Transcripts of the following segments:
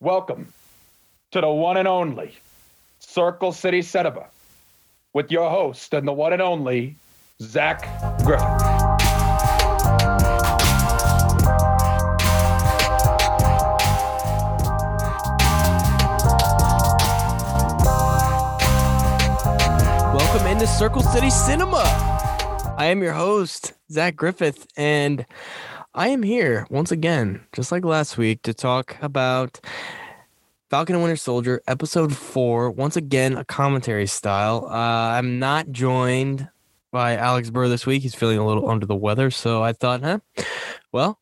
Welcome to the one and only Circle City Cinema with your host and the one and only Zach Griffith. Welcome into Circle City Cinema. I am your host, Zach Griffith, and I am here once again, just like last week, to talk about Falcon and Winter Soldier, episode four. Once again, a commentary style. Uh, I'm not joined by Alex Burr this week. He's feeling a little under the weather, so I thought, huh, well,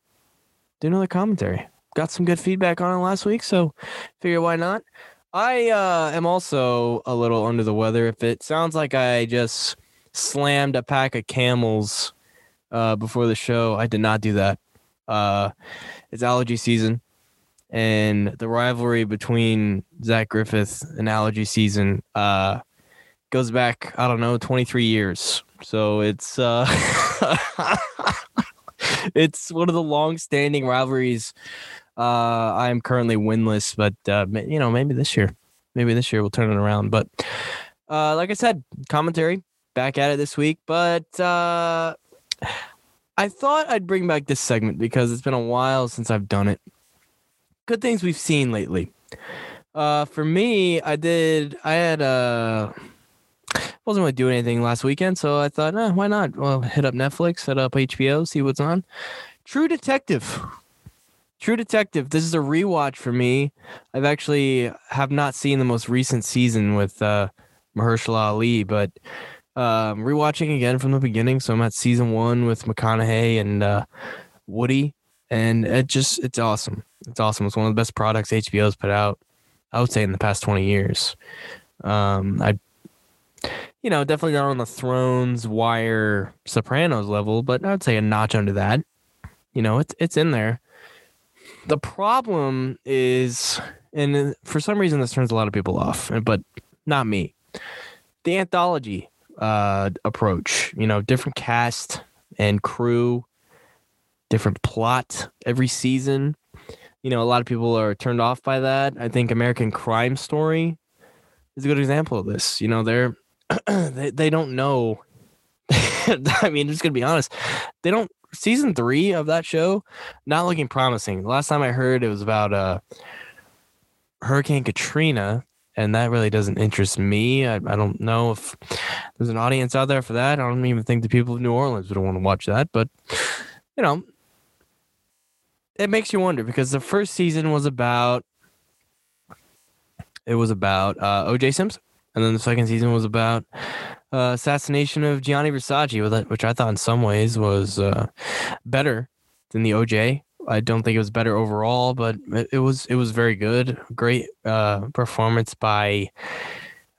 do another commentary. Got some good feedback on it last week, so figure why not. I uh, am also a little under the weather. If it sounds like I just slammed a pack of camels uh, before the show, I did not do that. Uh, it's allergy season, and the rivalry between Zach Griffith and allergy season uh, goes back, I don't know, 23 years. So it's uh, it's one of the long-standing rivalries uh, I'm currently winless, but uh, you know, maybe this year, maybe this year we'll turn it around. But uh, like I said, commentary back at it this week. But uh, I thought I'd bring back this segment because it's been a while since I've done it. Good things we've seen lately. Uh, for me, I did. I had uh wasn't really doing anything last weekend, so I thought, eh, why not? Well, hit up Netflix, hit up HBO, see what's on. True Detective. True Detective. This is a rewatch for me. I've actually have not seen the most recent season with uh, Mahershala Ali, but um, rewatching again from the beginning. So I'm at season one with McConaughey and uh, Woody, and it just it's awesome. It's awesome. It's one of the best products HBO's put out. I would say in the past 20 years. Um, I, you know, definitely not on the Thrones, Wire, Sopranos level, but I'd say a notch under that. You know, it's it's in there the problem is, and for some reason this turns a lot of people off, but not me. The anthology uh, approach, you know, different cast and crew, different plot every season. You know, a lot of people are turned off by that. I think American Crime Story is a good example of this. You know, they're they, they don't know. I mean, just gonna be honest, they don't season three of that show not looking promising. The last time I heard it was about uh Hurricane Katrina, and that really doesn't interest me. I, I don't know if there's an audience out there for that. I don't even think the people of New Orleans would want to watch that, but you know, it makes you wonder because the first season was about it was about uh, OJ Simpson, and then the second season was about uh, assassination of Gianni Versace, which I thought in some ways was uh, better than the OJ. I don't think it was better overall, but it, it was it was very good. Great uh, performance by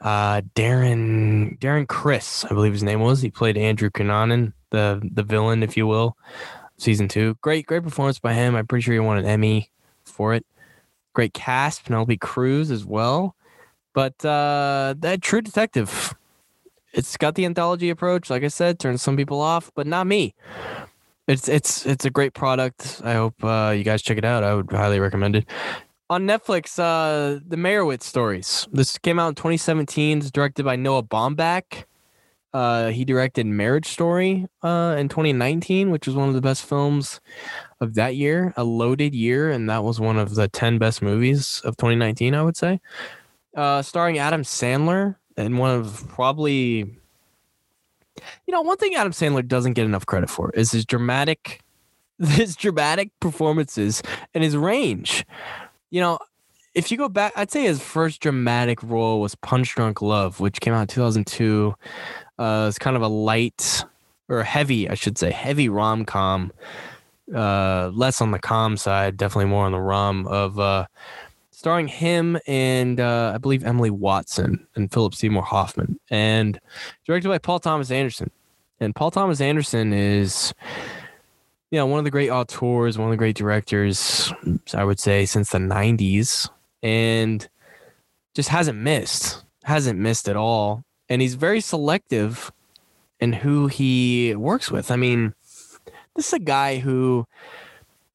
uh, Darren Darren Criss, I believe his name was. He played Andrew Cunanan, the the villain, if you will, season two. Great great performance by him. I'm pretty sure he won an Emmy for it. Great cast, Penelope Cruz as well. But uh, that True Detective it's got the anthology approach. Like I said, turns some people off, but not me. It's it's it's a great product. I hope uh, you guys check it out. I would highly recommend it. On Netflix, uh, the Meyerowitz stories. This came out in 2017. It's directed by Noah Baumbach. Uh, he directed Marriage Story uh, in 2019, which was one of the best films of that year, a loaded year, and that was one of the 10 best movies of 2019, I would say. Uh, starring Adam Sandler, and one of probably you know one thing adam sandler doesn't get enough credit for is his dramatic his dramatic performances and his range. You know if you go back i'd say his first dramatic role was punch drunk love which came out in 2002 uh it's kind of a light or heavy i should say heavy rom-com. Uh less on the com side definitely more on the rom of uh starring him and uh, I believe Emily Watson and Philip Seymour Hoffman, and directed by Paul Thomas Anderson. And Paul Thomas Anderson is, you know, one of the great auteurs, one of the great directors, I would say, since the '90s, and just hasn't missed, hasn't missed at all. And he's very selective in who he works with. I mean, this is a guy who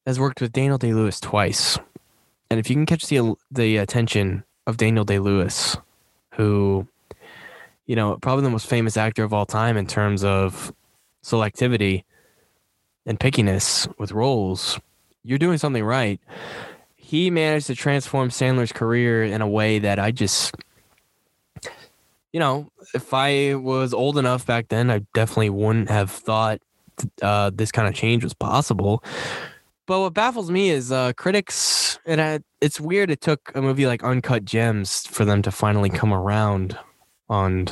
has worked with Daniel Day Lewis twice and if you can catch the the attention of Daniel Day Lewis, who, you know, probably the most famous actor of all time in terms of selectivity and pickiness with roles, you're doing something right. He managed to transform Sandler's career in a way that I just, you know, if I was old enough back then, I definitely wouldn't have thought uh, this kind of change was possible. But what baffles me is uh, critics, and I, it's weird. It took a movie like Uncut Gems for them to finally come around on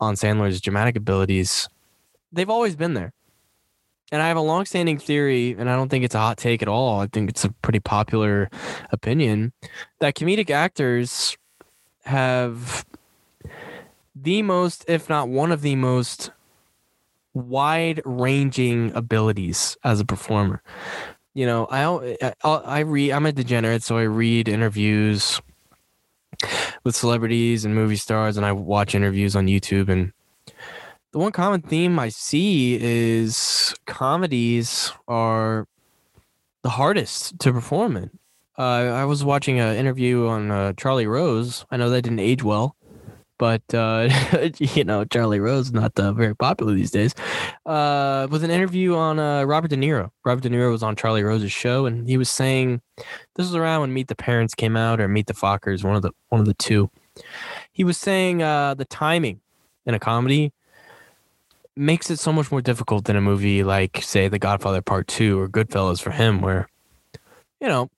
on Sandler's dramatic abilities. They've always been there, and I have a long-standing theory, and I don't think it's a hot take at all. I think it's a pretty popular opinion that comedic actors have the most, if not one of the most wide ranging abilities as a performer. You know, I I, I read. I'm a degenerate, so I read interviews with celebrities and movie stars, and I watch interviews on YouTube. And the one common theme I see is comedies are the hardest to perform in. Uh, I was watching an interview on uh, Charlie Rose. I know that didn't age well, but uh, you know Charlie Rose not uh, very popular these days. Uh, was an interview on uh, Robert De Niro. Robert De Niro was on Charlie Rose's show, and he was saying this was around when Meet the Parents came out or Meet the Fockers, one of the one of the two. He was saying uh, the timing in a comedy makes it so much more difficult than a movie like, say, The Godfather Part Two or Goodfellas for him, where you know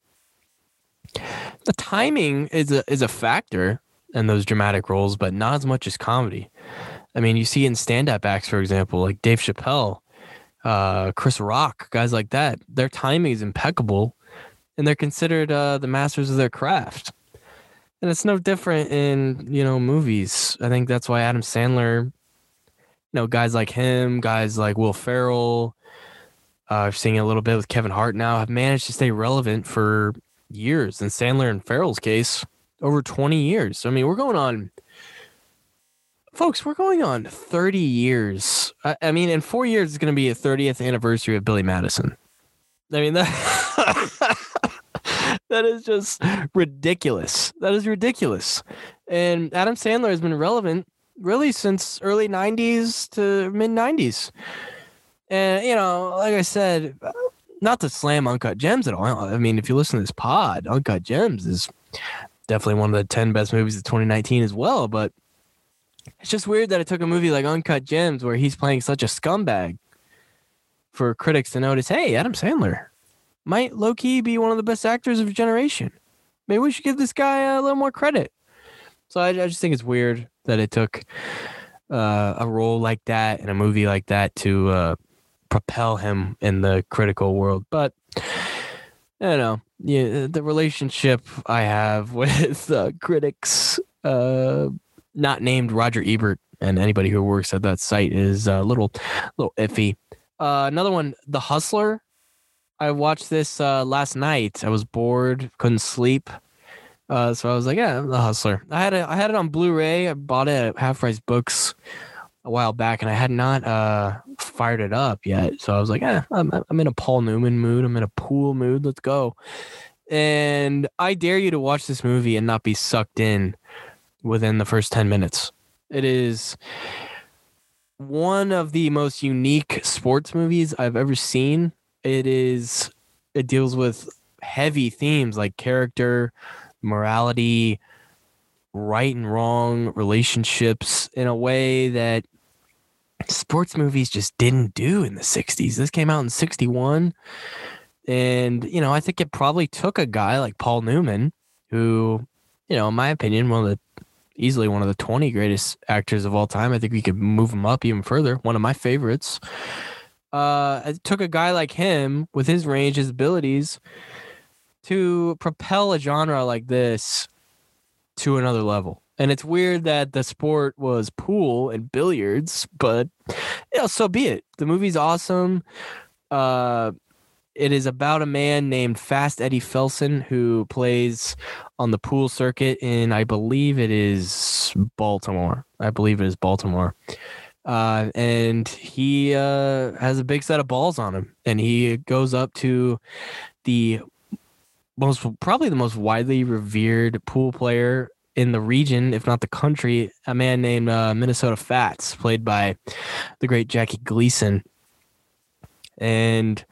the timing is a is a factor and those dramatic roles, but not as much as comedy. I mean, you see in stand-up acts, for example, like Dave Chappelle, uh, Chris Rock, guys like that. Their timing is impeccable, and they're considered uh, the masters of their craft. And it's no different in you know movies. I think that's why Adam Sandler, you know, guys like him, guys like Will Ferrell, uh, I've seen a little bit with Kevin Hart now, have managed to stay relevant for years. In Sandler and Ferrell's case, over 20 years. I mean, we're going on, folks, we're going on 30 years. I, I mean, in four years, it's going to be a 30th anniversary of Billy Madison. I mean, that, that is just ridiculous. That is ridiculous. And Adam Sandler has been relevant really since early 90s to mid 90s. And, you know, like I said, not to slam Uncut Gems at all. I mean, if you listen to this pod, Uncut Gems is definitely one of the 10 best movies of 2019 as well. But it's just weird that it took a movie like Uncut Gems, where he's playing such a scumbag, for critics to notice hey, Adam Sandler might low key be one of the best actors of his generation. Maybe we should give this guy a little more credit. So I, I just think it's weird that it took uh, a role like that in a movie like that to uh, propel him in the critical world. But I don't know yeah, the relationship I have with uh, critics, uh, not named Roger Ebert, and anybody who works at that site is a little, little iffy. Uh, another one, The Hustler. I watched this uh, last night. I was bored, couldn't sleep, uh, so I was like, "Yeah, The Hustler." I had. I had it on Blu-ray. I bought it at Half Price Books a while back, and I had not uh, fired it up yet. So I was like, eh, I'm, I'm in a Paul Newman mood. I'm in a pool mood. Let's go. And I dare you to watch this movie and not be sucked in within the first 10 minutes. It is one of the most unique sports movies I've ever seen. It is, it deals with heavy themes like character, morality, right and wrong relationships in a way that sports movies just didn't do in the 60s. This came out in 61. And, you know, I think it probably took a guy like Paul Newman, who, you know, in my opinion, one of the easily one of the 20 greatest actors of all time. I think we could move him up even further. One of my favorites. Uh, it took a guy like him with his range, his abilities to propel a genre like this to another level. And it's weird that the sport was pool and billiards, but you know, so be it. The movie's awesome. Uh, it is about a man named Fast Eddie Felson who plays on the pool circuit in, I believe it is Baltimore. I believe it is Baltimore. Uh, and he uh, has a big set of balls on him, and he goes up to the most probably the most widely revered pool player in the region, if not the country, a man named uh, Minnesota Fats, played by the great Jackie Gleason. And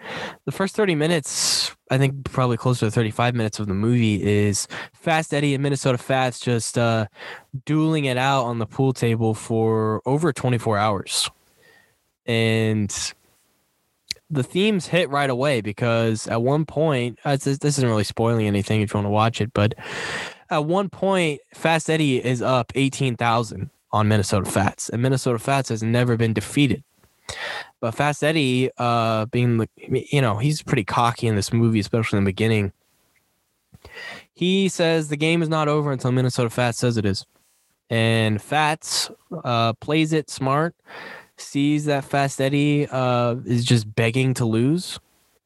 the first 30 minutes, I think probably closer to 35 minutes of the movie is Fast Eddie and Minnesota Fats just uh, dueling it out on the pool table for over 24 hours. And the themes hit right away because at one point, uh, this isn't really spoiling anything if you want to watch it, but at one point, Fast Eddie is up 18,000 on Minnesota Fats, and Minnesota Fats has never been defeated. But Fast Eddie, uh, being the, you know, he's pretty cocky in this movie, especially in the beginning. He says the game is not over until Minnesota Fats says it is. And Fats uh, plays it smart sees that Fast Eddie uh, is just begging to lose.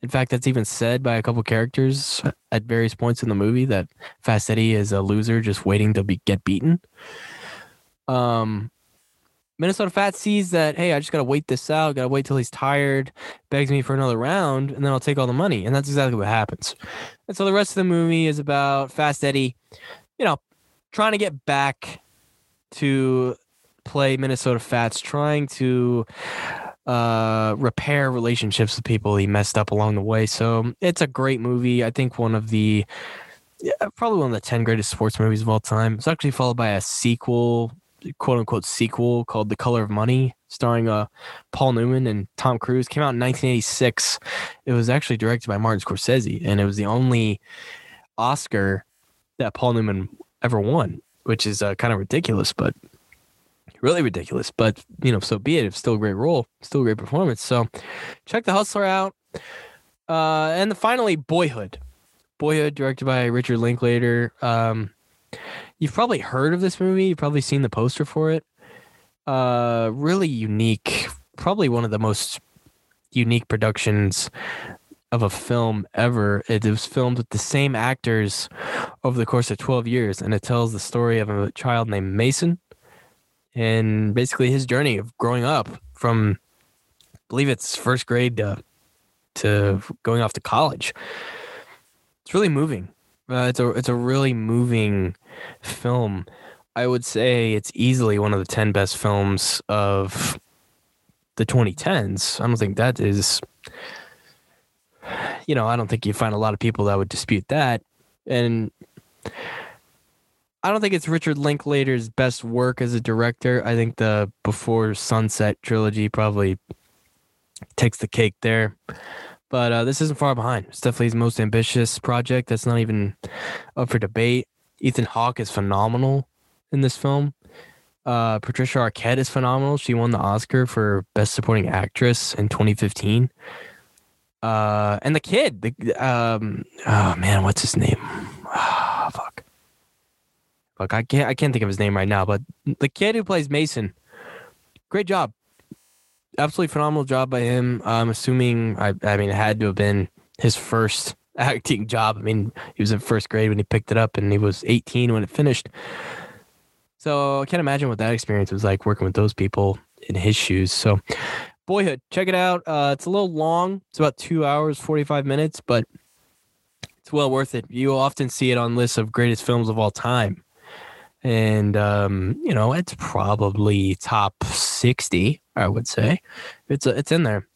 In fact, that's even said by a couple characters at various points in the movie that Fast Eddie is a loser just waiting to be get beaten. Um, Minnesota Fat sees that, hey, I just gotta wait this out, gotta wait till he's tired, begs me for another round, and then I'll take all the money. And that's exactly what happens. And so the rest of the movie is about Fast Eddie, you know, trying to get back to play Minnesota Fats, trying to uh, repair relationships with people he messed up along the way. So it's a great movie. I think one of the probably one of the 10 greatest sports movies of all time. It's actually followed by a sequel, quote unquote sequel called The Color of Money, starring uh, Paul Newman and Tom Cruise. Came out in 1986. It was actually directed by Martin Scorsese, and it was the only Oscar that Paul Newman ever won, which is uh, kind of ridiculous, but really ridiculous. But you know, so be it. It's still a great role, still a great performance. So check the Hustler out. Uh, and finally, Boyhood. Boyhood, directed by Richard Linklater. Um, you've probably heard of this movie. You've probably seen the poster for it. Uh, really unique. Probably one of the most unique productions of a film ever. It was filmed with the same actors over the course of 12 years, and it tells the story of a child named Mason and basically his journey of growing up from I believe it's first grade to, to going off to college. It's really moving. Uh, it's a it's a really moving film. I would say it's easily one of the 10 best films of the 2010s. I don't think that is you know, I don't think you find a lot of people that would dispute that. And I don't think it's Richard Linklater's best work as a director. I think the Before Sunset trilogy probably takes the cake there. But uh, this isn't far behind. It's definitely his most ambitious project. That's not even up for debate. Ethan Hawke is phenomenal in this film. Uh, Patricia Arquette is phenomenal. She won the Oscar for Best Supporting Actress in 2015. Uh, and the kid, the um, oh man, what's his name? Look, I can't I can't think of his name right now, but the kid who plays Mason, great job, absolutely phenomenal job by him. I'm assuming I I mean it had to have been his first acting job. I mean he was in first grade when he picked it up, and he was 18 when it finished. So I can't imagine what that experience was like working with those people in his shoes. So Boyhood, check it out. Uh, it's a little long. It's about two hours, 45 minutes, but it's well worth it. You often see it on lists of greatest films of all time and um, you know it's probably top 60 i would say. It's it's in there.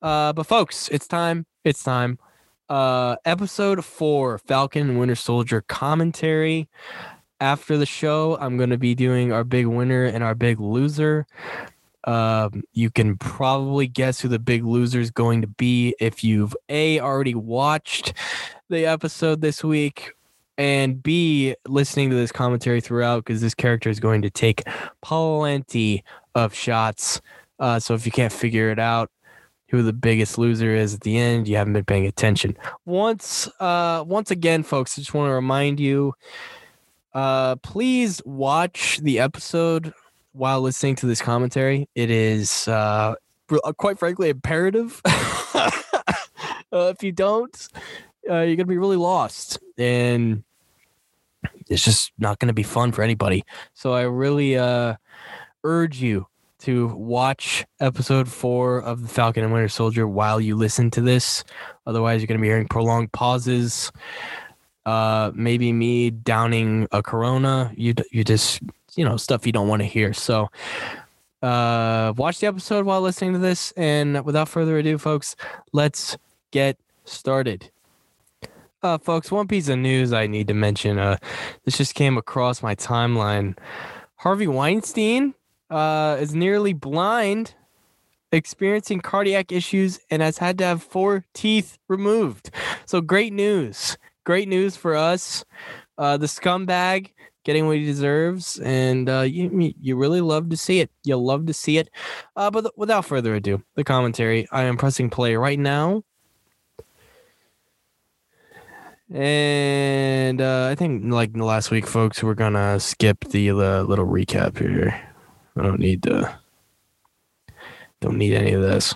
Uh, but folks it's time it's time. Uh, episode four falcon and winter soldier commentary. After the show i'm going to be doing our big winner and our big loser. Um, you can probably guess who the big loser is going to be if you've a already watched the episode this week and B, listening to this commentary throughout because this character is going to take plenty of shots. Uh, so if you can't figure it out, who the biggest loser is at the end, you haven't been paying attention. Once, uh, once again, folks, I just want to remind you, uh, please watch the episode while listening to this commentary. It is, uh, quite frankly, imperative. uh, if you don't, uh, you're gonna be really lost and it's just not to be fun for anybody. So I really uh, urge you to watch episode four of the Falcon and Winter Soldier while you listen to this. Otherwise, you're to be hearing prolonged pauses. uh, maybe me downing a Corona. You you just you know stuff you don't want to hear. So uh, watch the episode while listening to this. And without further ado, folks, let's get started. Uh, folks, one piece of news I need to mention. Uh, this just came across my timeline. Harvey Weinstein uh, is nearly blind, experiencing cardiac issues, and has had to have four teeth removed. So great news! Great news for us. Uh, the scumbag getting what he deserves, and uh, you you really love to see it. You love to see it. Uh, but th- without further ado, the commentary. I am pressing play right now. And uh, I think, like last week, folks, we're gonna skip the little recap here. I don't need to. Don't need any of this.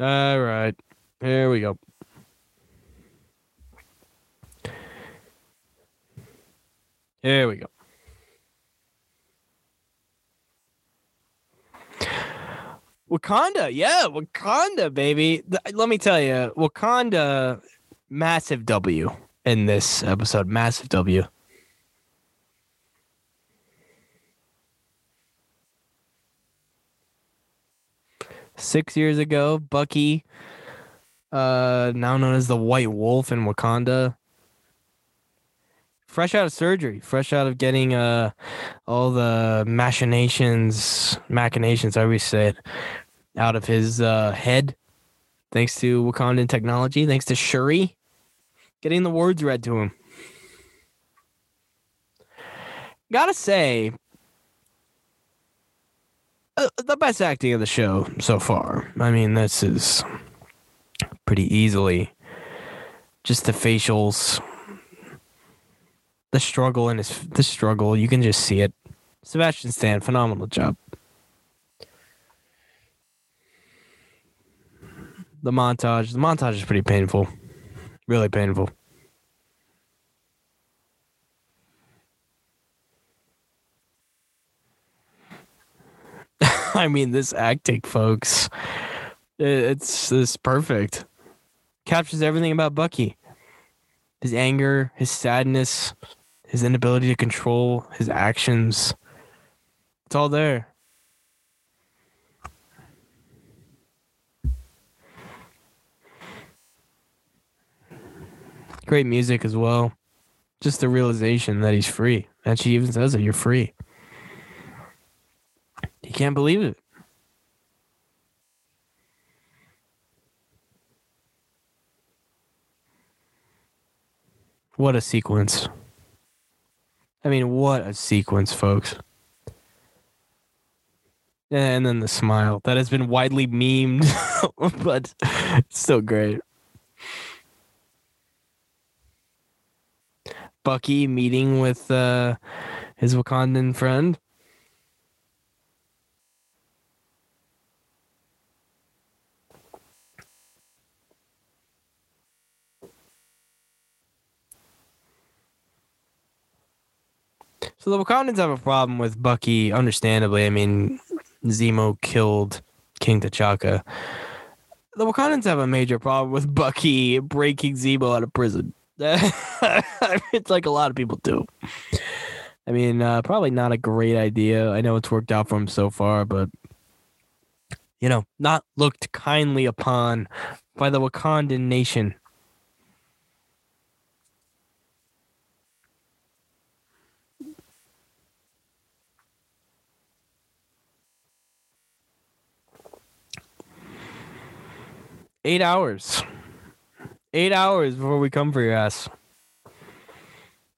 All right. Here we go. Here we go. Wakanda, yeah, Wakanda, baby. Let me tell you, Wakanda, massive W in this episode, massive W. Six years ago, Bucky, uh, now known as the White Wolf in Wakanda, fresh out of surgery, fresh out of getting uh all the machinations, machinations, I always say it, out of his uh, head, thanks to Wakandan technology, thanks to Shuri, getting the words read to him. Gotta say, uh, the best acting of the show so far. I mean, this is pretty easily just the facials, the struggle and his the struggle. You can just see it. Sebastian Stan, phenomenal job. The montage, the montage is pretty painful, really painful. I mean, this acting, folks, it's it's perfect. Captures everything about Bucky. His anger, his sadness, his inability to control his actions. It's all there. Great music as well. Just the realization that he's free. And she even says that you're free. He can't believe it. What a sequence. I mean, what a sequence, folks. And then the smile that has been widely memed, but it's still great. Bucky meeting with uh, his Wakandan friend. So the Wakandans have a problem with Bucky, understandably. I mean, Zemo killed King T'Chaka. The Wakandans have a major problem with Bucky breaking Zemo out of prison. it's like a lot of people do. I mean, uh, probably not a great idea. I know it's worked out for him so far, but you know, not looked kindly upon by the Wakandan nation. Eight hours. Eight hours before we come for your ass.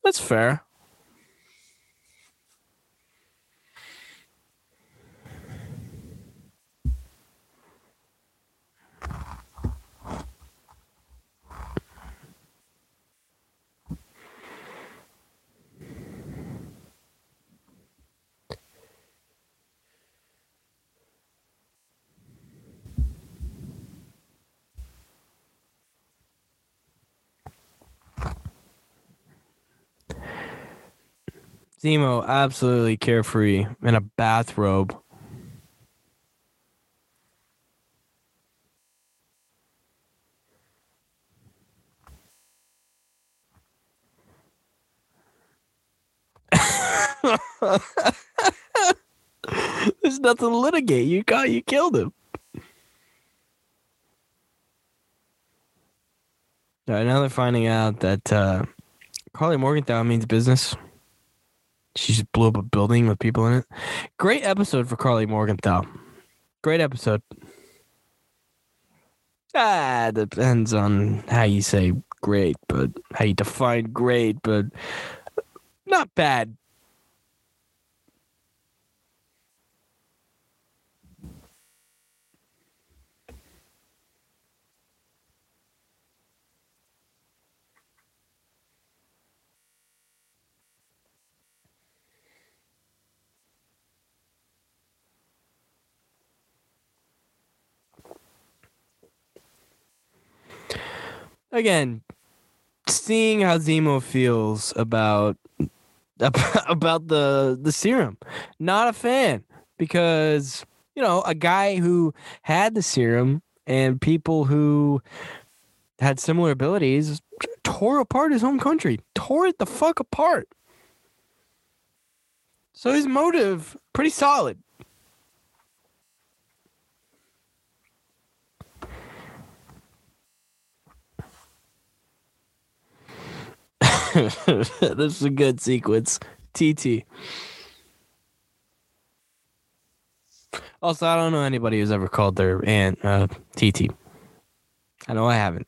That's fair. Zemo, absolutely carefree in a bathrobe. There's nothing to litigate. You got you killed him. All right, now they're finding out that uh, Karli Morgenthau means business. She just blew up a building with people in it. Great episode for Karli Morgenthau. Great episode. Ah, depends on how you say great, but how you define great, but not bad. Again, seeing how Zemo feels about about the the serum, not a fan because you know a guy who had the serum and people who had similar abilities tore apart his home country, tore it the fuck apart. So his motive pretty solid. this is a good sequence. TT. Also, I don't know anybody who's ever called their aunt uh, TT. I know I haven't.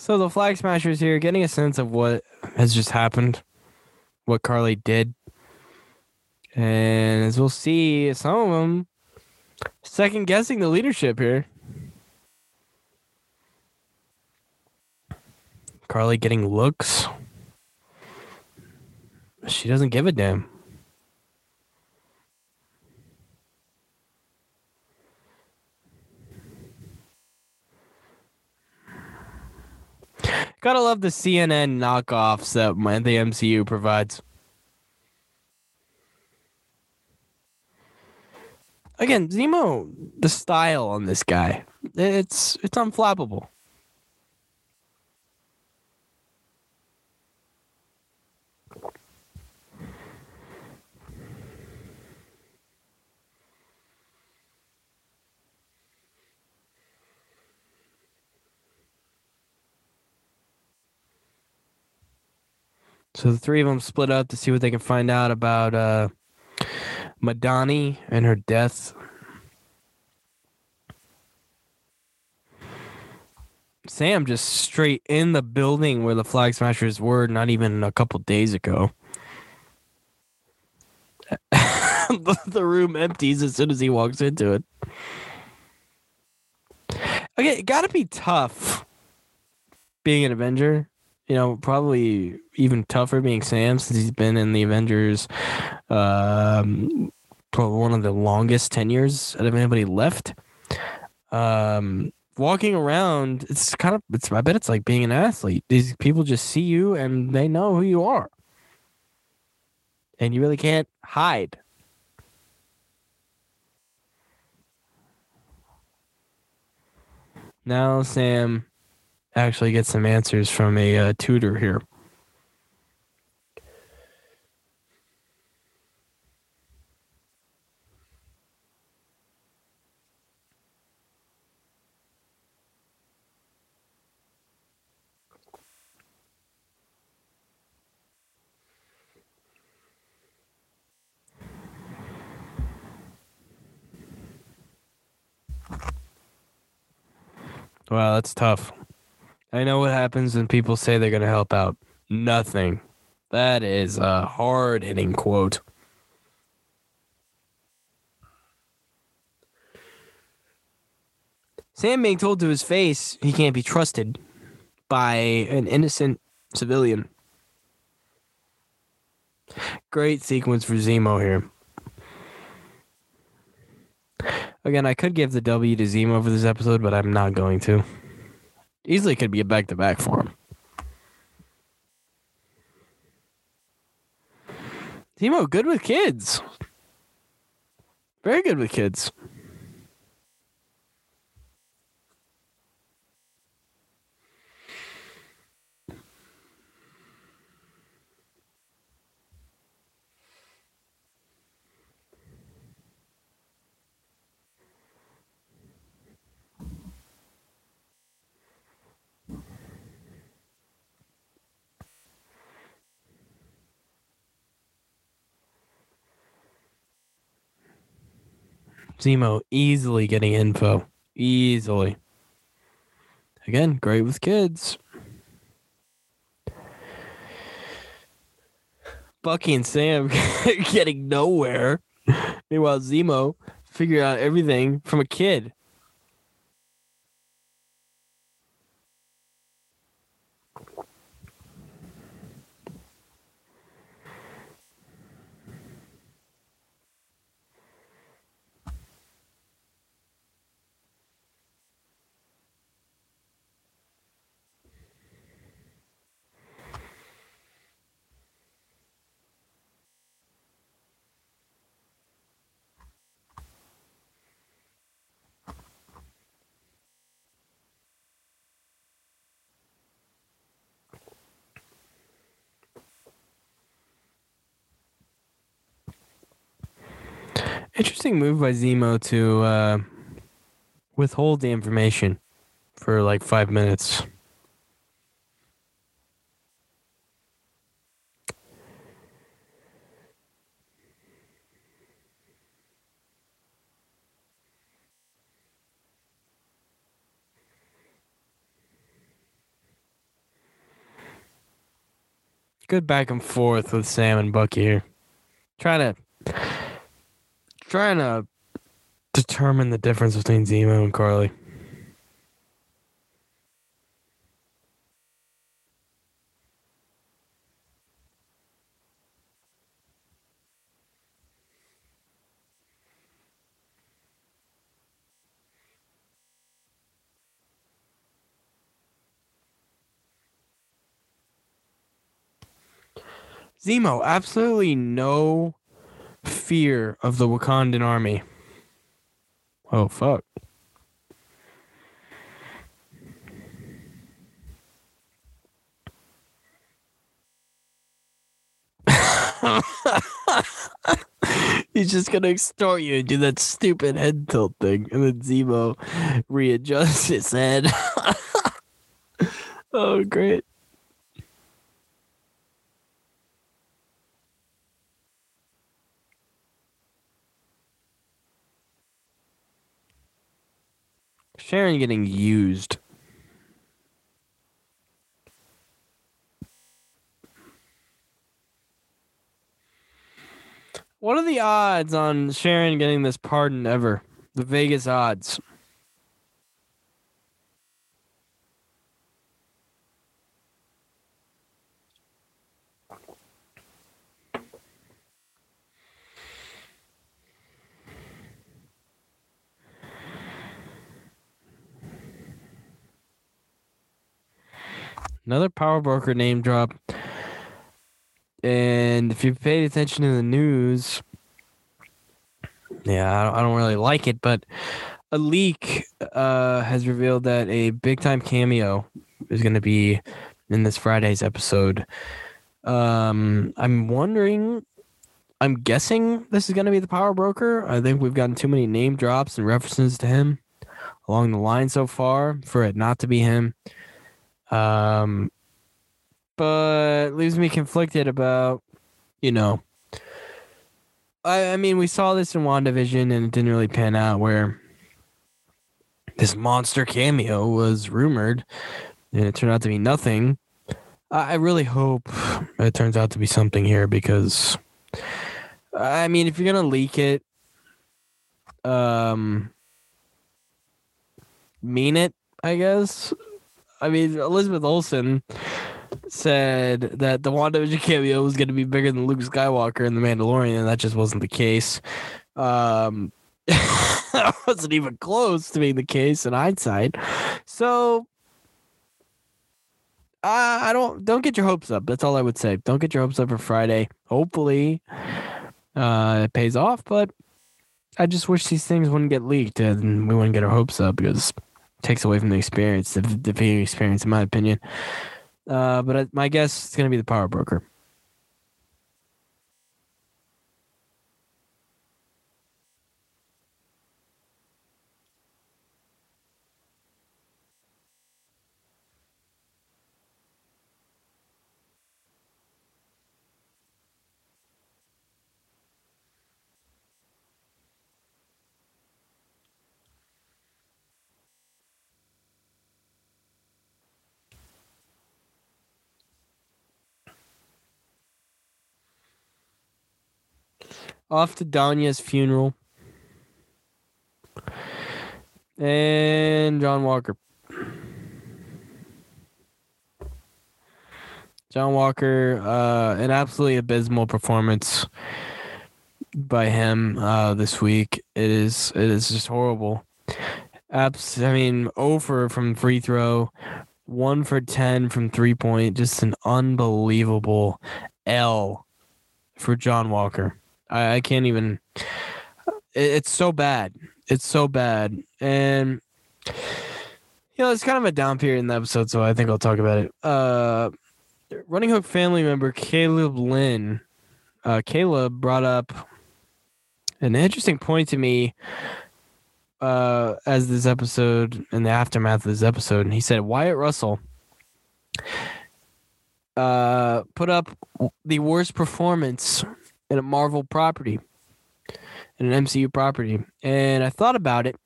So the flag smashers here, getting a sense of what has just happened, what Karli did, and as we'll see, some of them second guessing the leadership here. Karli getting looks. She doesn't give a damn. Gotta love the CNN knockoffs that the MCU provides. Again, Zemo, the style on this guy, it's it's unflappable. So the three of them split up to see what they can find out about uh, Madani and her death. Sam just straight in the building where the flag smashers were not even a couple days ago. the room empties as soon as he walks into it. Okay, it gotta be tough being an Avenger you know, probably even tougher being Sam since he's been in the Avengers um, probably one of the longest tenures out of anybody left. Um, walking around, it's kind of, it's, I bet it's like being an athlete. These people just see you and they know who you are. And you really can't hide. Now, Sam actually get some answers from a uh, tutor here. Wow, that's tough. I know what happens when people say they're going to help out. Nothing. That is a hard hitting quote. Sam being told to his face he can't be trusted by an innocent civilian. Great sequence for Zemo here. Again, I could give the W to Zemo for this episode, but I'm not going to. Easily could be a back to back for him. Zemo, good with kids. Very good with kids. Zemo easily getting info. Easily. Again, great with kids. Bucky and Sam getting nowhere. Meanwhile, Zemo figured out everything from a kid. Interesting move by Zemo to uh, withhold the information for like five minutes. Good back and forth with Sam and Bucky here. Trying to trying to determine the difference between Zemo and Karli. Zemo, absolutely no fear of the Wakandan army. Oh, fuck. He's just gonna extort you and do that stupid head tilt thing, and then Zemo readjusts his head. oh, great. Sharon getting used. What are the odds on Sharon getting this pardon ever? The Vegas odds. Another power broker name drop. And if you paid attention to the news, yeah, I don't, I don't really like it, but a leak uh, has revealed that a big time cameo is going to be in this Friday's episode. Um, I'm wondering, I'm guessing this is going to be the power broker. I think we've gotten too many name drops and references to him along the line so far for it not to be him. Um, but leaves me conflicted about, you know, I, I mean, we saw this in WandaVision and it didn't really pan out where this monster cameo was rumored and it turned out to be nothing. I really hope it turns out to be something here because, I mean, if you're going to leak it, um, mean it, I guess. I mean, Elizabeth Olsen said that the WandaVision cameo was going to be bigger than Luke Skywalker in The Mandalorian, and that just wasn't the case. Um, that wasn't even close to being the case in hindsight. So, Uh, I don't don't get your hopes up. That's all I would say. Don't get your hopes up for Friday. Hopefully, uh, it pays off. But I just wish these things wouldn't get leaked and we wouldn't get our hopes up because takes away from the experience, the, the experience, in my opinion. Uh, but my guess is going to be the power broker. Off to Donya's funeral. And John Walker. John Walker, uh, an absolutely abysmal performance by him uh, this week. It is it is just horrible. Abs- I mean, over from free throw, one for ten from three point. Just an unbelievable L for John Walker. I, I can't even. It, it's so bad. It's so bad, and you know it's kind of a down period in the episode, so I think I'll talk about it. Uh, running hook family member Caleb Lynn. Uh, Caleb brought up an interesting point to me uh, as this episode in the aftermath of this episode, and he said Wyatt Russell uh, put up the worst performance in a Marvel property, in an MCU property. And I thought about it,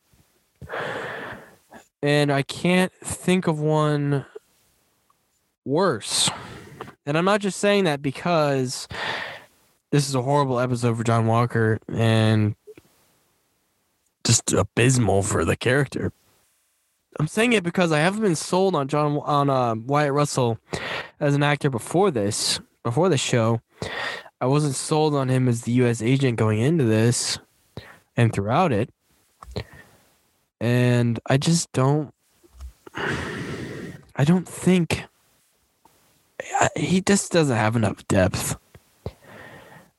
and I can't think of one worse. And I'm not just saying that because this is a horrible episode for John Walker and just abysmal for the character. I'm saying it because I haven't been sold on John on uh, Wyatt Russell as an actor before this, before the show. I wasn't sold on him as the U.S. agent going into this and throughout it. And I just don't. I don't think. He just doesn't have enough depth.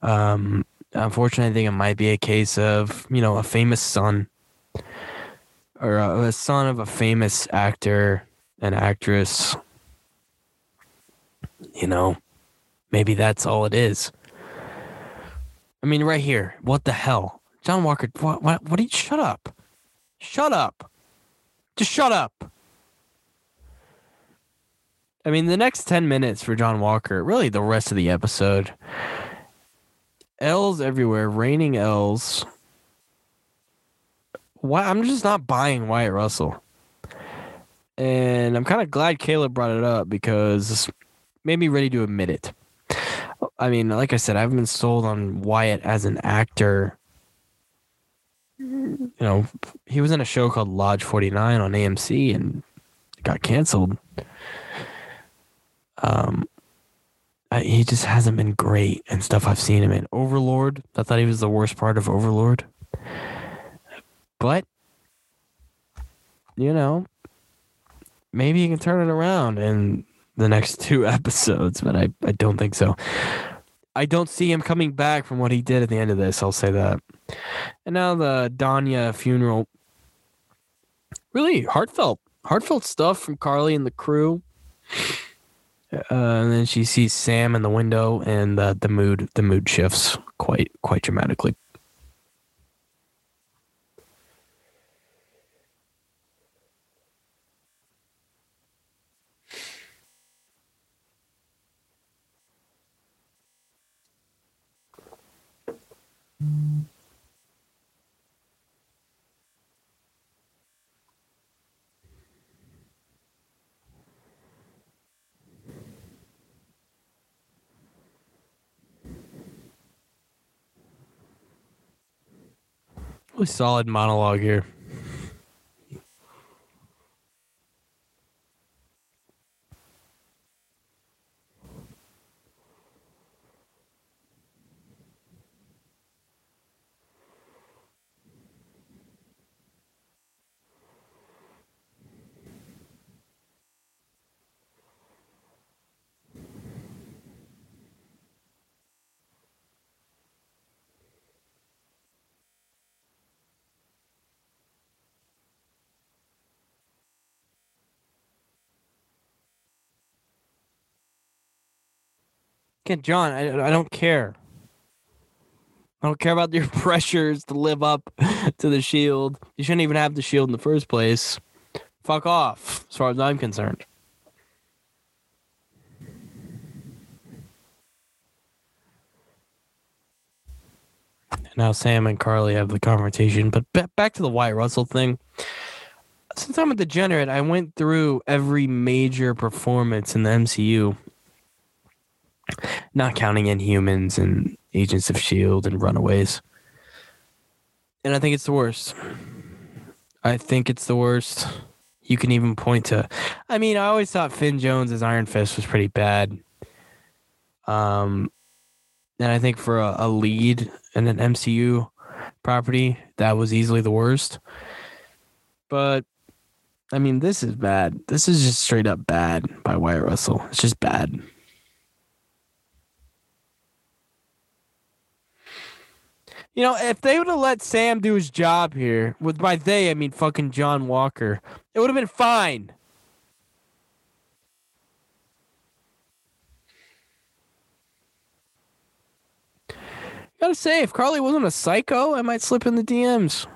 Um, unfortunately, I think it might be a case of, you know, a famous son or a, a son of a famous actor and actress. You know, maybe that's all it is. I mean, right here. What the hell? John Walker, what, what, what you, shut up. Shut up. Just shut up. I mean, the next 10 minutes for John Walker, really the rest of the episode, L's everywhere, raining L's. Why, I'm just not buying Wyatt Russell. And I'm kind of glad Caleb brought it up because made me ready to admit it. I mean, like I said, I haven't been sold on Wyatt as an actor. You know, he was in a show called Lodge 49 on AMC and got canceled. Um, I, he just hasn't been great and stuff I've seen him in. Overlord, I thought he was the worst part of Overlord. But, you know, maybe he can turn it around and the next two episodes, but I, I don't think so. I don't see him coming back from what he did at the end of this. I'll say that. And now the Donya funeral. Really heartfelt, heartfelt stuff from Karli and the crew. Uh, and then she sees Sam in the window, and the the mood the mood shifts quite quite dramatically. Really solid monologue here. John, I, I don't care. I don't care about your pressures to live up to the shield. You shouldn't even have the shield in the first place. Fuck off, as far as I'm concerned. Now Sam and Karli have the confrontation, but ba- back to the Wyatt Russell thing. Since I'm a degenerate, I went through every major performance in the MCU, not counting Inhumans and Agents of Shield and Runaways. And I think it's the worst. I think it's the worst. You can even point to. I mean, I always thought Finn Jones as Iron Fist was pretty bad. Um, and I think for a, a lead in an MCU property, that was easily the worst. But I mean, this is bad. This is just straight up bad by Wyatt Russell. It's just bad. You know, if they would have let Sam do his job here, with by they I mean fucking John Walker, it would have been fine. Gotta say, if Karli wasn't a psycho, I might slip in the DMs.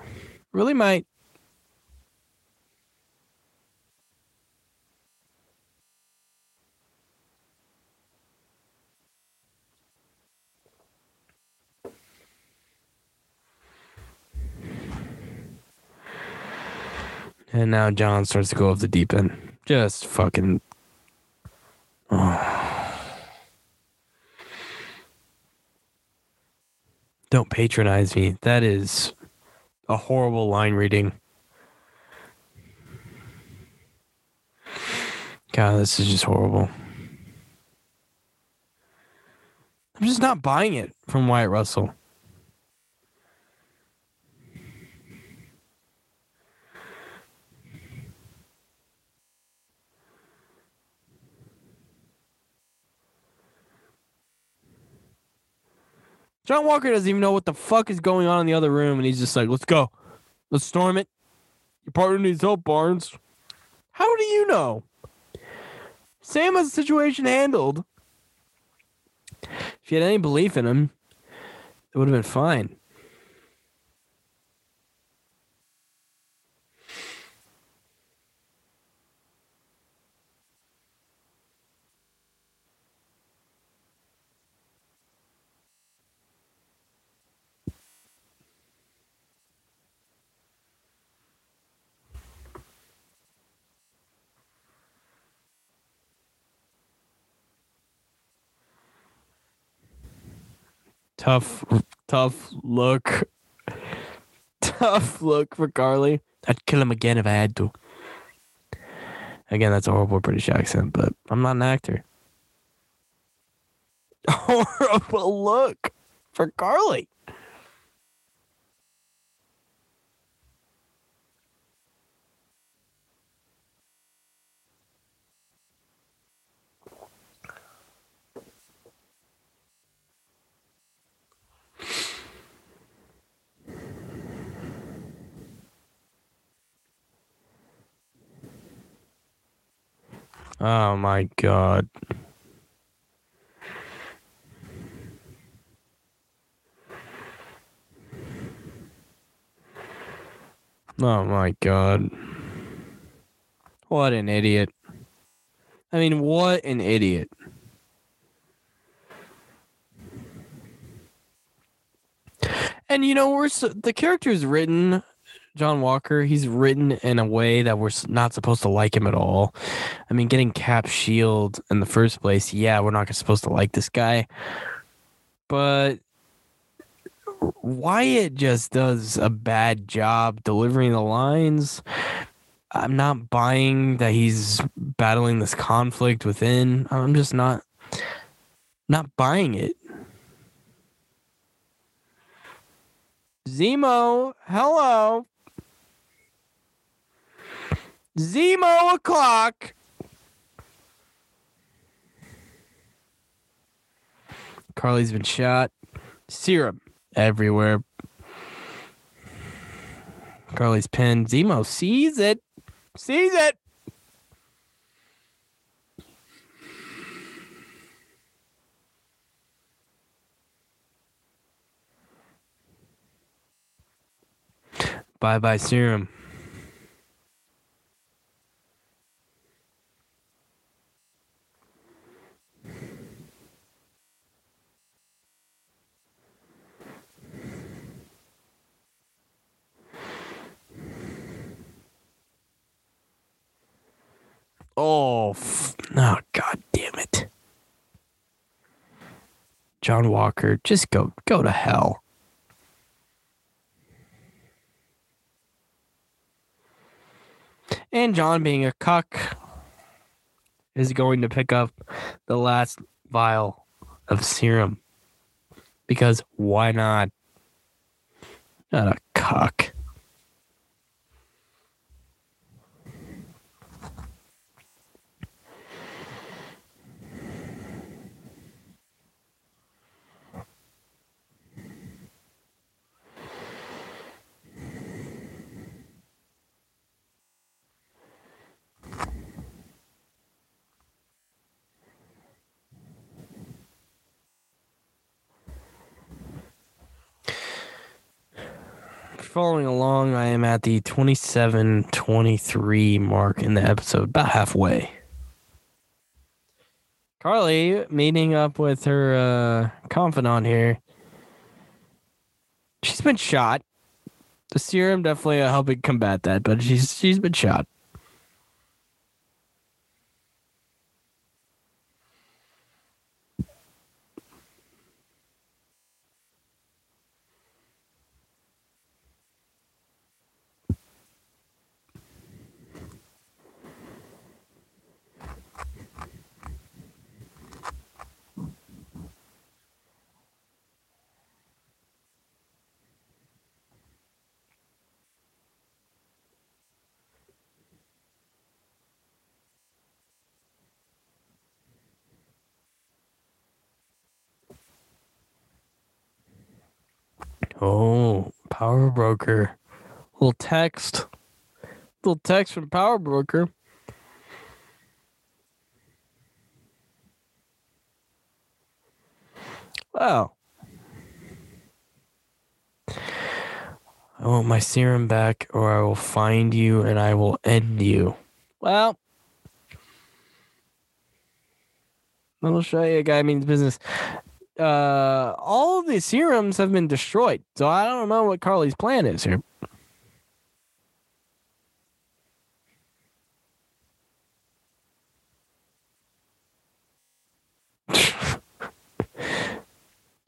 Really might. And now John starts to go off the deep end. Just fucking. Oh. Don't patronize me. That is a horrible line reading. God, this is just horrible. I'm just not buying it from Wyatt Russell. John Walker doesn't even know what the fuck is going on in the other room, and he's just like, "Let's go, let's storm it." Your partner needs help, Barnes. How do you know? Sam has the situation handled. If you had any belief in him, it would have been fine. Tough, tough look. Tough look for Karli. I'd kill him again if I had to. Again, that's a horrible British accent, but I'm not an actor. Horrible look for Karli. Oh my god. Oh my god. What an idiot. I mean, what an idiot. And you know, we're so, the character is written John Walker, he's written in a way that we're not supposed to like him at all. I mean, getting Cap Shield in the first place, yeah, we're not supposed to like this guy. But Wyatt just does a bad job delivering the lines. I'm not buying that he's battling this conflict within. I'm just not not buying it. Zemo, hello. Zemo o'clock. Karli's been shot. Serum everywhere. Karli's pinned. Zemo sees it. Sees it. Bye bye, serum. Oh, f- oh, god damn it. John Walker, just go go to hell. And John being a cuck is going to pick up the last vial of serum. Because why not? Not a cuck. Following along, I am at the 27 23 mark in the episode, about halfway. Karli meeting up with her uh, confidant here. She's been shot. The serum definitely helping combat that, but she's she's been shot. Oh, Power Broker. Little text. Little text from Power Broker. Wow. I want my serum back, or I will find you and I will end you. Well, you a guy means business uh, all of the serums have been destroyed. So I don't know what Karli's plan is here.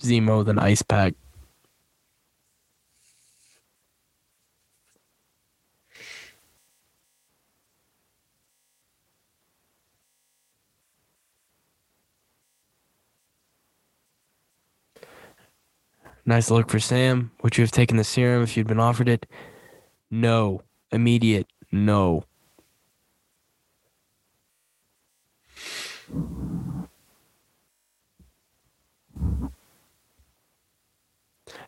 Zemo than ice pack. Nice look for Sam. Would you have taken the serum if you'd been offered it? No. Immediate. No.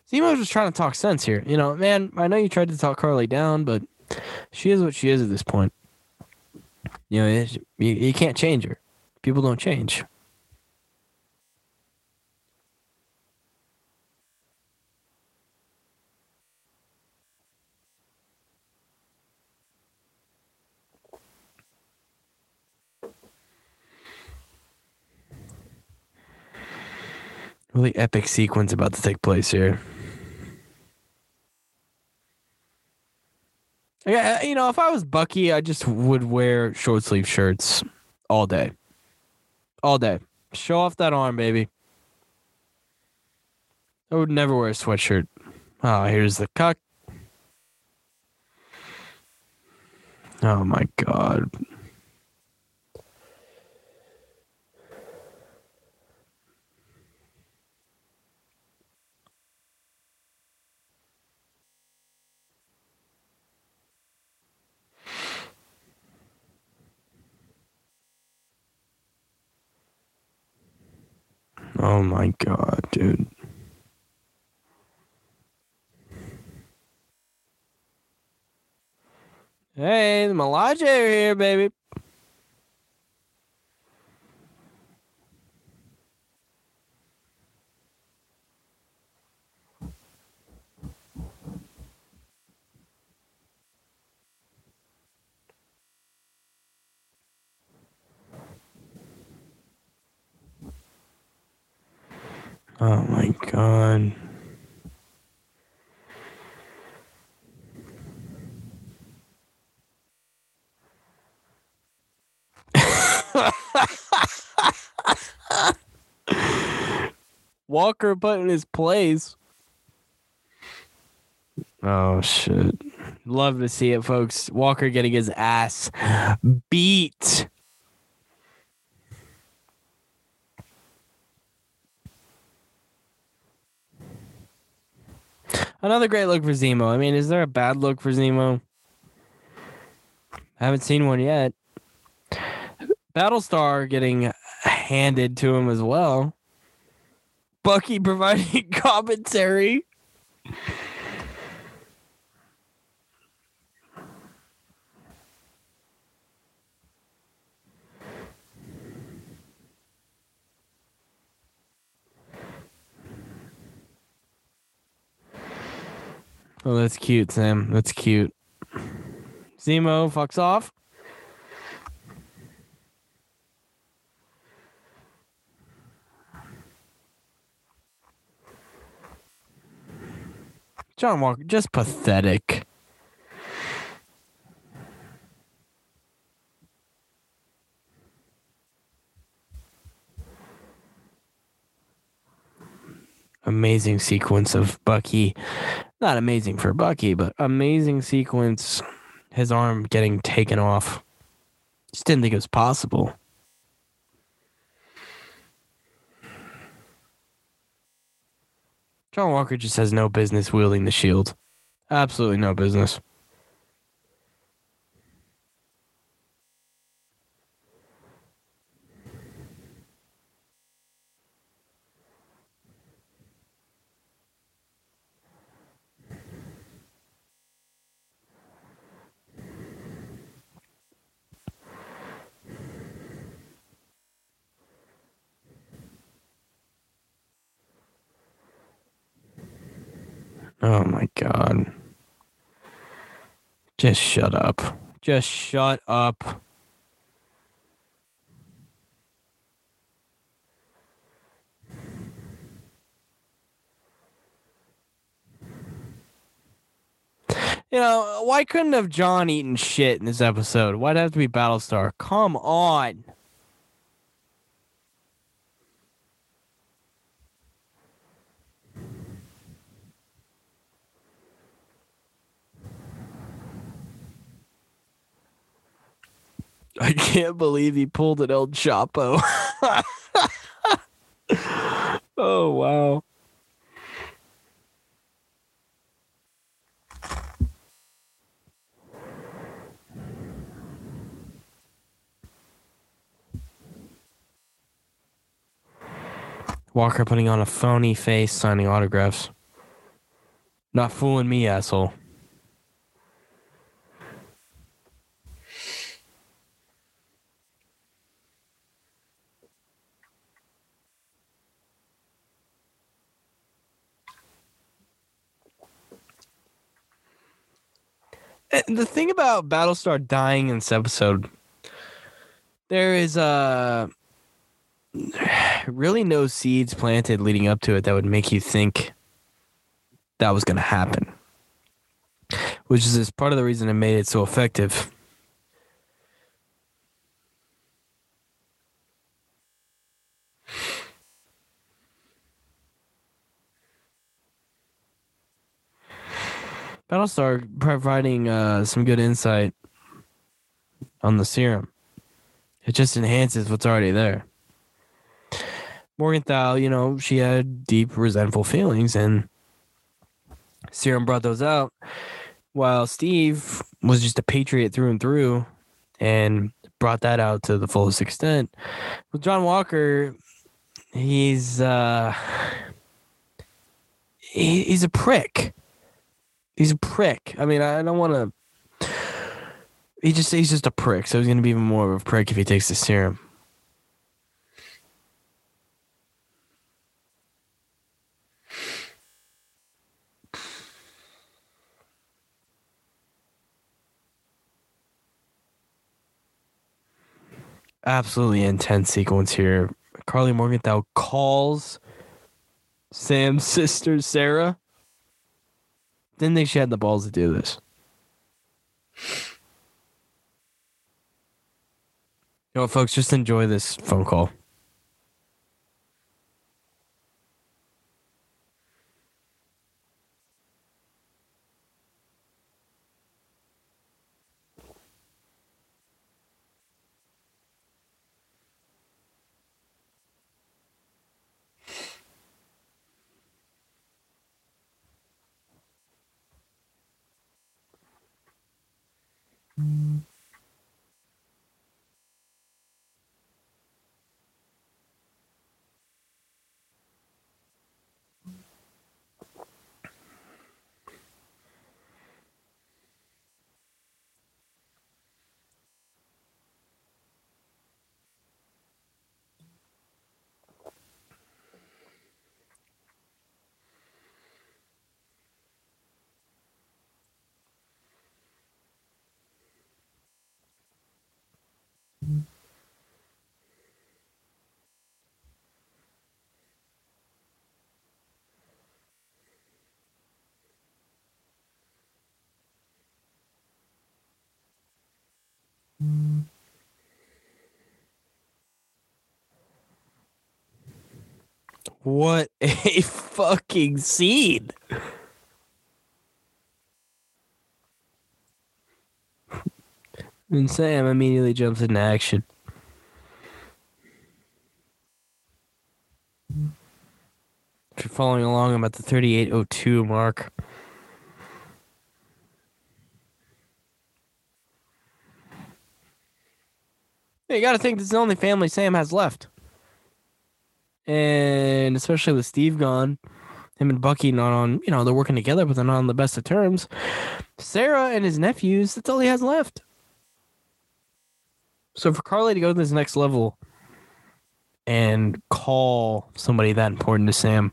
Zemo's just trying to talk sense here. You know, man, I know you tried to talk Karli down, but she is what she is at this point. You know, you, you can't change her. People don't change. Really epic sequence about to take place here. Yeah, uh, you know, if I was Bucky, I just would wear short sleeve shirts all day. All day. Show off that arm, baby. I would never wear a sweatshirt. Oh, here's the cuck. Oh my god. Oh my god, dude. Hey, the are here, baby. Oh my god. Walker put in his place. Oh shit. Love to see it, folks. Walker getting his ass beat. Another great look for Zemo. I mean, is there a bad look for Zemo? I haven't seen one yet. Battlestar getting handed to him as well. Bucky providing commentary. Oh, that's cute, Sam. That's cute. Zemo fucks off. John Walker, just pathetic. Amazing sequence of Bucky. Not amazing for Bucky, but amazing sequence. His arm getting taken off. Just didn't think it was possible. John Walker just has no business wielding the shield. Absolutely no business. Oh my god. Just shut up. Just shut up. You know, why couldn't have John eaten shit in this episode? Why'd it have to be Battlestar? Come on. I can't believe he pulled an El Chapo. oh wow. Walker putting on a phony face signing autographs. Not fooling me, asshole. The thing about Battlestar dying in this episode, there is uh really no seeds planted leading up to it that would make you think that was going to happen. Which is part of the reason it made it so effective. Battlestar providing uh, some good insight on the serum. It just enhances what's already there. Morgenthau, you know, she had deep resentful feelings, and Serum brought those out. While Steve was just a patriot through and through, and brought that out to the fullest extent. With John Walker, he's uh, he, he's a prick. He's a prick. I mean, I don't want to. He just he's just a prick. So he's gonna be even more of a prick if he takes the serum. Absolutely intense sequence here. Karli Morgenthau calls Sam's sister Sarah. Didn't think she had the balls to do this. You know folks? Just enjoy this phone call. What a fucking scene. And Sam immediately jumps into action. If you're following along, I'm at the 3802 mark. You got to think this is the only family Sam has left. And especially with Steve gone, him and Bucky not on, you know, they're working together, but they're not on the best of terms. Sarah and his nephews, that's all he has left. So for Karli to go to this next level and call somebody that important to Sam,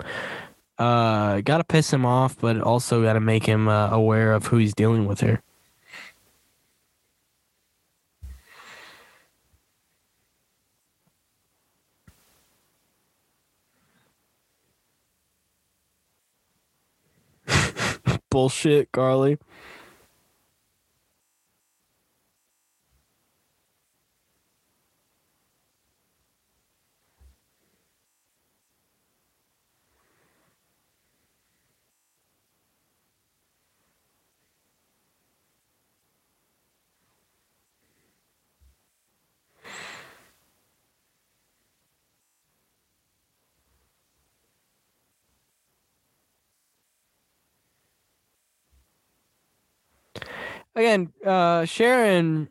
uh, gotta piss him off, but also gotta make him uh, aware of who he's dealing with here. Bullshit, Karli. Again, uh, Sharon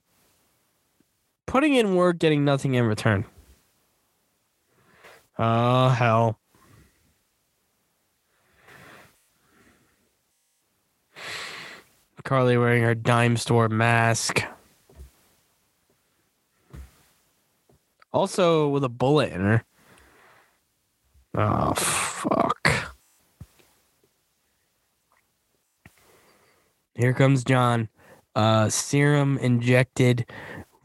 putting in work, getting nothing in return. Oh, hell. Karli wearing her dime store mask. Also with a bullet in her. Oh, fuck. Here comes John uh, serum injected,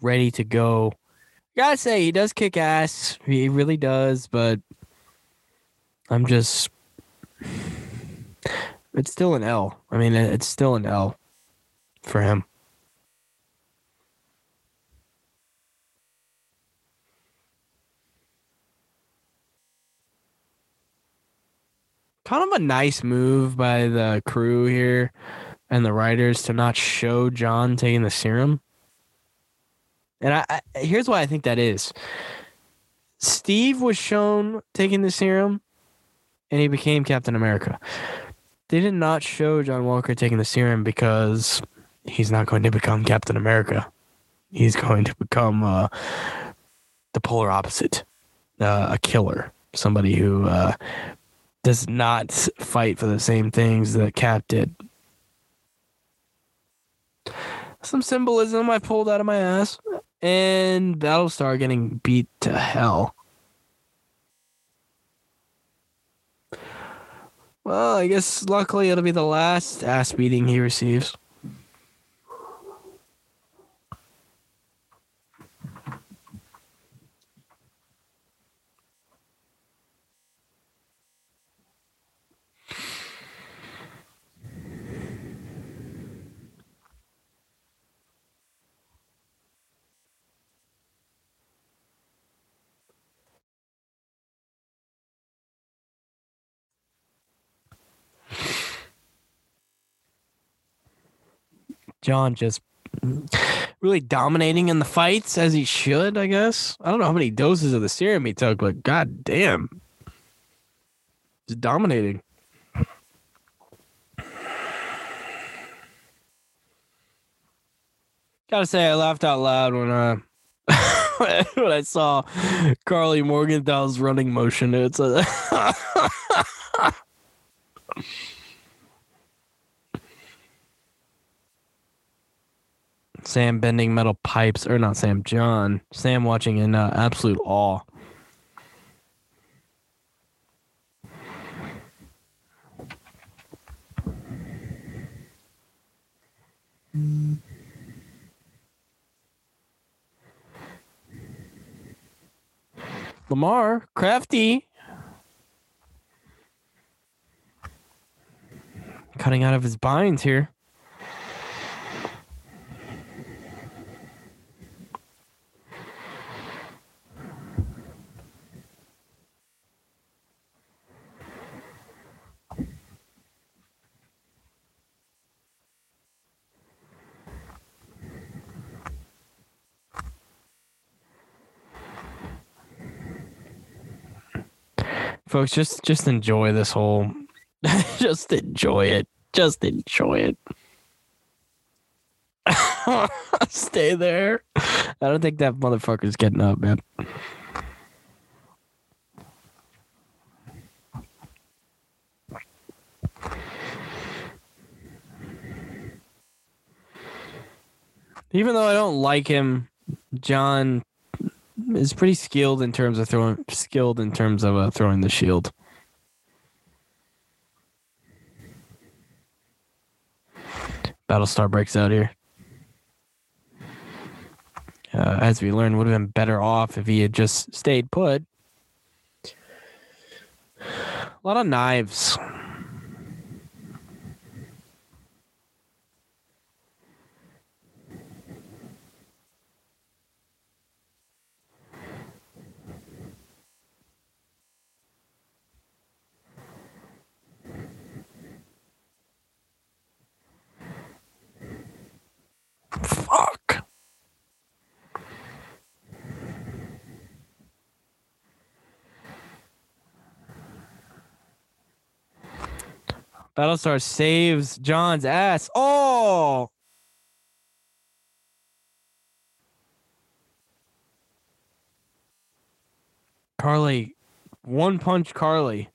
ready to go. Gotta say, he does kick ass. He really does, but I'm just. It's still an L. I mean, it's still an L for him. Kind of a nice move by the crew here and the writers to not show John taking the serum. And I, I, here's why I think that is. Steve was shown taking the serum and he became Captain America. They did not show John Walker taking the serum because he's not going to become Captain America. He's going to become uh, the polar opposite, uh, a killer, somebody who uh, does not fight for the same things that Cap did some symbolism I pulled out of my ass, and Battlestar getting beat to hell. Well, I guess luckily it'll be the last ass beating he receives. John just really dominating in the fights as he should, I guess. I don't know how many doses of the serum he took, but god damn. Just dominating. Gotta say, I laughed out loud when uh when I saw Karli Morgenthau's running motion. It's a Sam bending metal pipes, or not Sam, John. Sam watching in uh, absolute awe. Lamar, crafty. Cutting out of his binds here. Folks just just enjoy this whole just enjoy it. Just enjoy it. Stay there. I don't think that motherfucker's getting up man. Even though i don't like him john is pretty skilled in terms of throwing skilled in terms of uh, throwing the shield. Battlestar breaks out here. Uh, as we learned, would have been better off if he had just stayed put. A lot of knives. Fuck. Battlestar saves John's ass. Oh! Karli. One punch Karli.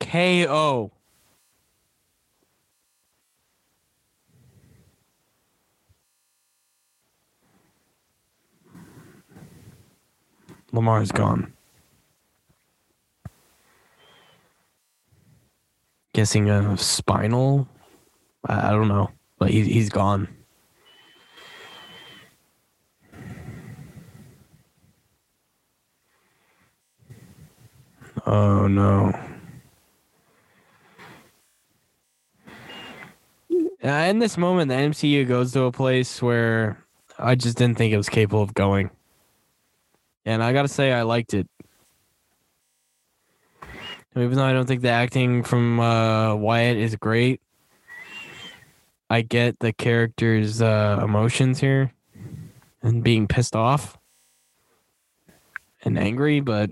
KO. Lamar's gone. Guessing a spinal. I, I don't know, but he, he's gone. Oh no. Uh, in this moment, the MCU goes to a place where I just didn't think it was capable of going and I gotta say I liked it. Even though I don't think the acting from uh, Wyatt is great, I get the character's uh, emotions here and being pissed off and angry, but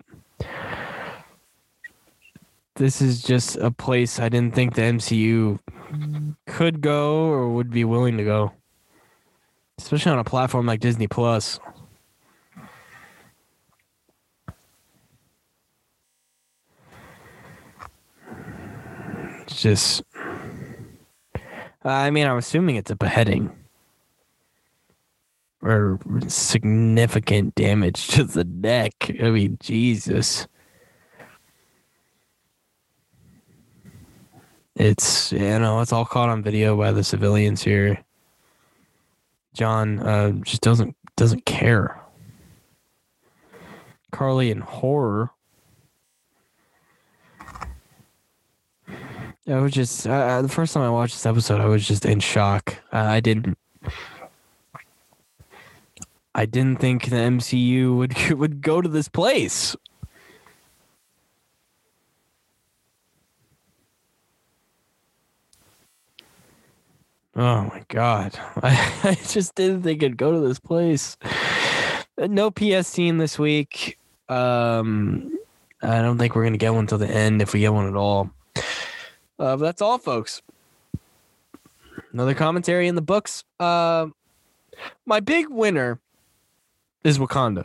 this is just a place I didn't think the MCU could go or would be willing to go, especially on a platform like Disney Plus. Just. I mean, I'm assuming it's a beheading or significant damage to the neck. I mean, Jesus. It's you know it's all caught on video by the civilians here. John uh, just doesn't doesn't care. Karli in horror I was just uh, uh, the first time I watched this episode, I was just in shock. Uh, I didn't. I didn't think the MCU would would go to this place. Oh my god. I, I just didn't think it'd go to this place. No PS team this week. Um I don't think we're gonna get one till the end if we get one at all. Uh, but that's all, folks. Another commentary in the books. Uh, my big winner is Wakanda.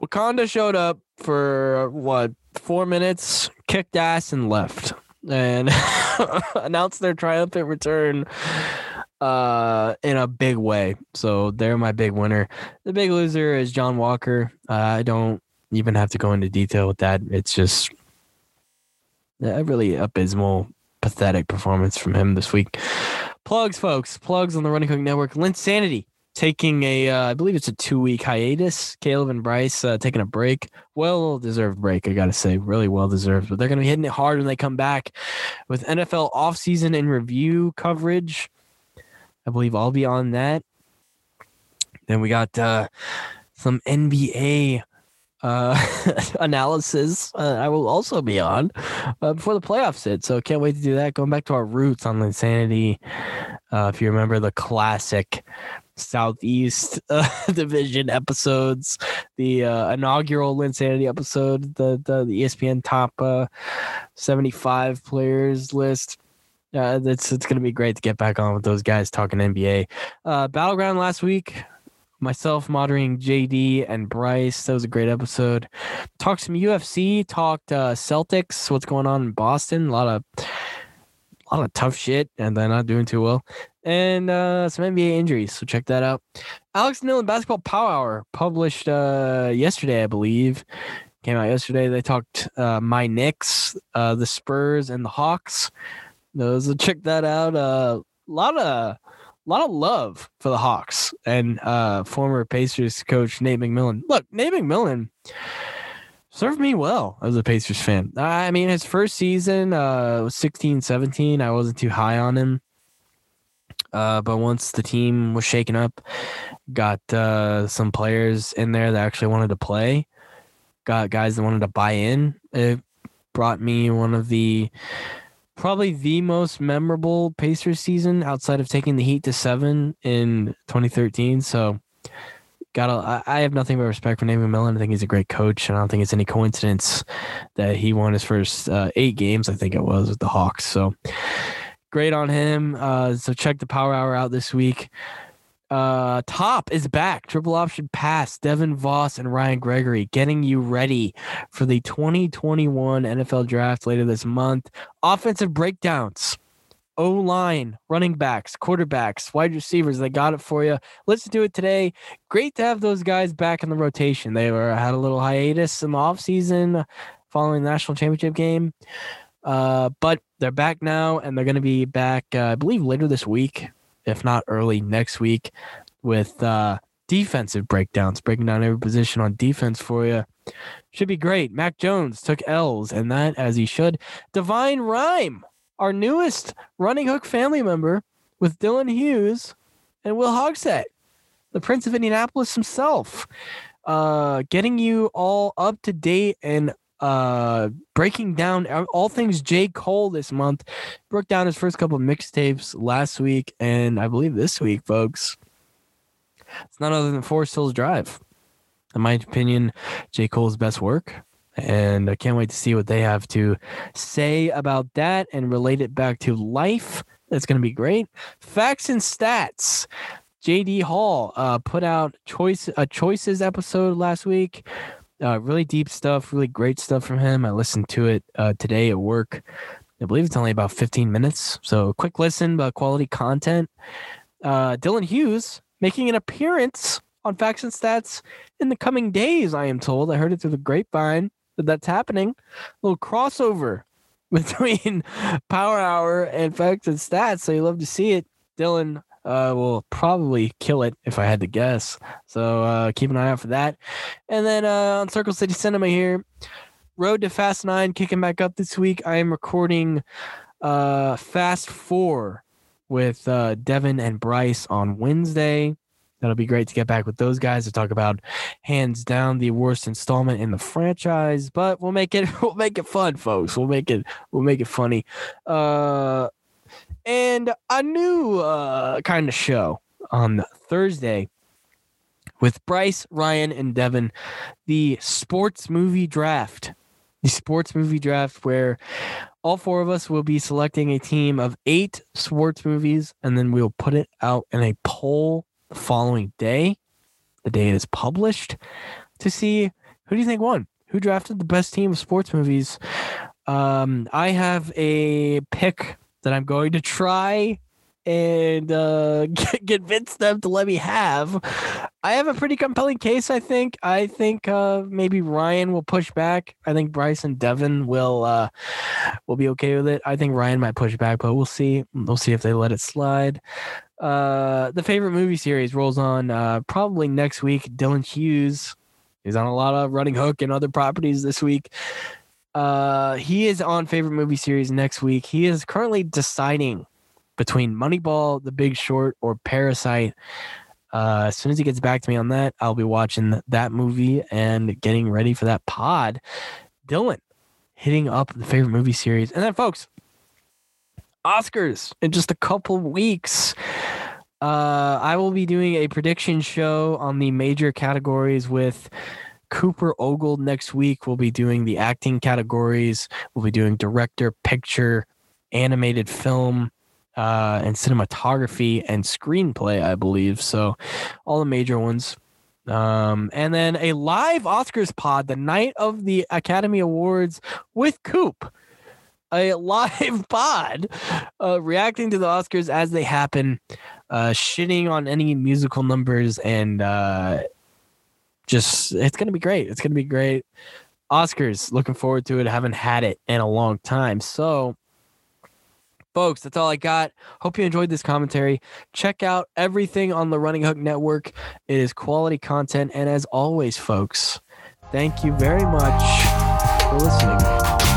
Wakanda showed up for what four minutes, kicked ass, and left, and announced their triumphant return uh, in a big way. So they're my big winner. The big loser is John Walker. Uh, I don't even have to go into detail with that. It's just a really abysmal, pathetic performance from him this week. Plugs, folks. Plugs on the Running Hook Network. Linsanity taking a, uh, I believe it's a two week hiatus. Caleb and Bryce uh, taking a break. Well deserved break, I got to say. Really well deserved. But they're going to be hitting it hard when they come back with NFL offseason and review coverage. I believe I'll be on that. Then we got uh, some NBA uh, analysis uh, I will also be on uh, before the playoffs hit. So can't wait to do that. Going back to our roots on Insanity. Uh, if you remember the classic Southeast uh, Division episodes, the uh, inaugural Insanity episode, the, the, the ESPN top uh, 75 players list. Uh, it's it's gonna be great to get back on with those guys talking NBA. Uh, Battleground last week, myself moderating JD and Bryce. That was a great episode. Talked some UFC. Talked uh, Celtics. What's going on in Boston? A lot of a lot of tough shit, and they're not doing too well. And uh, some NBA injuries. So check that out. Alex Nillen Basketball Power Hour published uh, yesterday, I believe. Came out yesterday. They talked uh, my Knicks, uh, the Spurs, and the Hawks. So check that out. Uh, a lot of a lot of love for the Hawks and uh, former Pacers coach Nate McMillan. Look, Nate McMillan served me well as a Pacers fan. I mean, his first season uh, was 16 17. I wasn't too high on him. Uh, but once the team was shaken up, got uh, some players in there that actually wanted to play, got guys that wanted to buy in. It brought me one of the probably the most memorable Pacers season outside of taking the Heat to seven in 2013. So, got a, I have nothing but respect for Nate McMillan. I think he's a great coach, and I don't think it's any coincidence that he won his first uh, eight games. I think it was with the Hawks. So, great on him. Uh, so check the Power Hour out this week. Uh, top is back. Triple option pass. Devin Voss and Ryan Gregory getting you ready for the 2021 NFL draft later this month. Offensive breakdowns. O line, running backs, quarterbacks, wide receivers. They got it for you. Let's do it today. Great to have those guys back in the rotation. They were had a little hiatus in the offseason following the national championship game. Uh, but they're back now and they're going to be back, uh, I believe, later this week if not early next week, with uh, defensive breakdowns, breaking down every position on defense for you. Should be great. Mac Jones took L's, and that as he should. Divine Rhyme, our newest running hook family member, with Dylan Hughes and Will Hogsett, the Prince of Indianapolis himself, uh, getting you all up to date and uh breaking down all things J. Cole this month. Broke down his first couple mixtapes last week and I believe this week, folks. It's none other than Forest Hills Drive. In my opinion, J. Cole's best work. And I can't wait to see what they have to say about that and relate it back to life. That's going to be great. Facts and stats. JD Hall uh, put out choice a choices episode last week uh, really deep stuff, really great stuff from him. I listened to it uh, today at work. I believe it's only about 15 minutes. So quick listen, but quality content. Uh, Dylan Hughes making an appearance on Facts and Stats in the coming days, I am told. I heard it through the grapevine that that's happening. A little crossover between Power Hour and Facts and Stats. So you love to see it. Dylan uh, will probably kill it if I had to guess. So uh, keep an eye out for that. And then uh, on Circle City Cinema here, Road to Fast Nine kicking back up this week. I am recording uh, Fast Four with uh, Devin and Bryce on Wednesday. That'll be great to get back with those guys to talk about hands down the worst installment in the franchise. But we'll make it we'll make it fun, folks. We'll make it we'll make it funny. Uh And a new uh, kind of show on Thursday with Bryce, Ryan, and Devin, the sports movie draft. The sports movie draft where all four of us will be selecting a team of eight sports movies, and then we'll put it out in a poll the following day, the day it is published, to see who do you think won? Who drafted the best team of sports movies? Um, I have a pick that I'm going to try and uh, convince them to let me have. I have a pretty compelling case. I think. I think uh, maybe Ryan will push back. I think Bryce and Devin will uh, will be okay with it. I think Ryan might push back, but we'll see. We'll see if they let it slide. Uh, the favorite movie series rolls on uh, probably next week. Dylan Hughes is on a lot of Running Hook and other properties this week. Uh, he is on favorite movie series next week. He is currently deciding between Moneyball, The Big Short, or Parasite. Uh, as soon as he gets back to me on that, I'll be watching that movie and getting ready for that pod. Dylan hitting up the favorite movie series. And then, folks, Oscars in just a couple weeks. Uh, I will be doing a prediction show on the major categories with Cooper Ogle next week. We'll be doing the acting categories. We'll be doing director, picture, animated film, uh, and cinematography and screenplay, I believe. So, all the major ones. Um, and then a live Oscars pod the night of the Academy Awards with Coop. A live pod uh, reacting to the Oscars as they happen, uh, shitting on any musical numbers, and uh, just it's gonna be great. It's gonna be great. Oscars, looking forward to it. Haven't had it in a long time. So, folks, that's all I got. Hope you enjoyed this commentary. Check out everything on the Running Hook Network. It is quality content. And as always, folks, thank you very much for listening.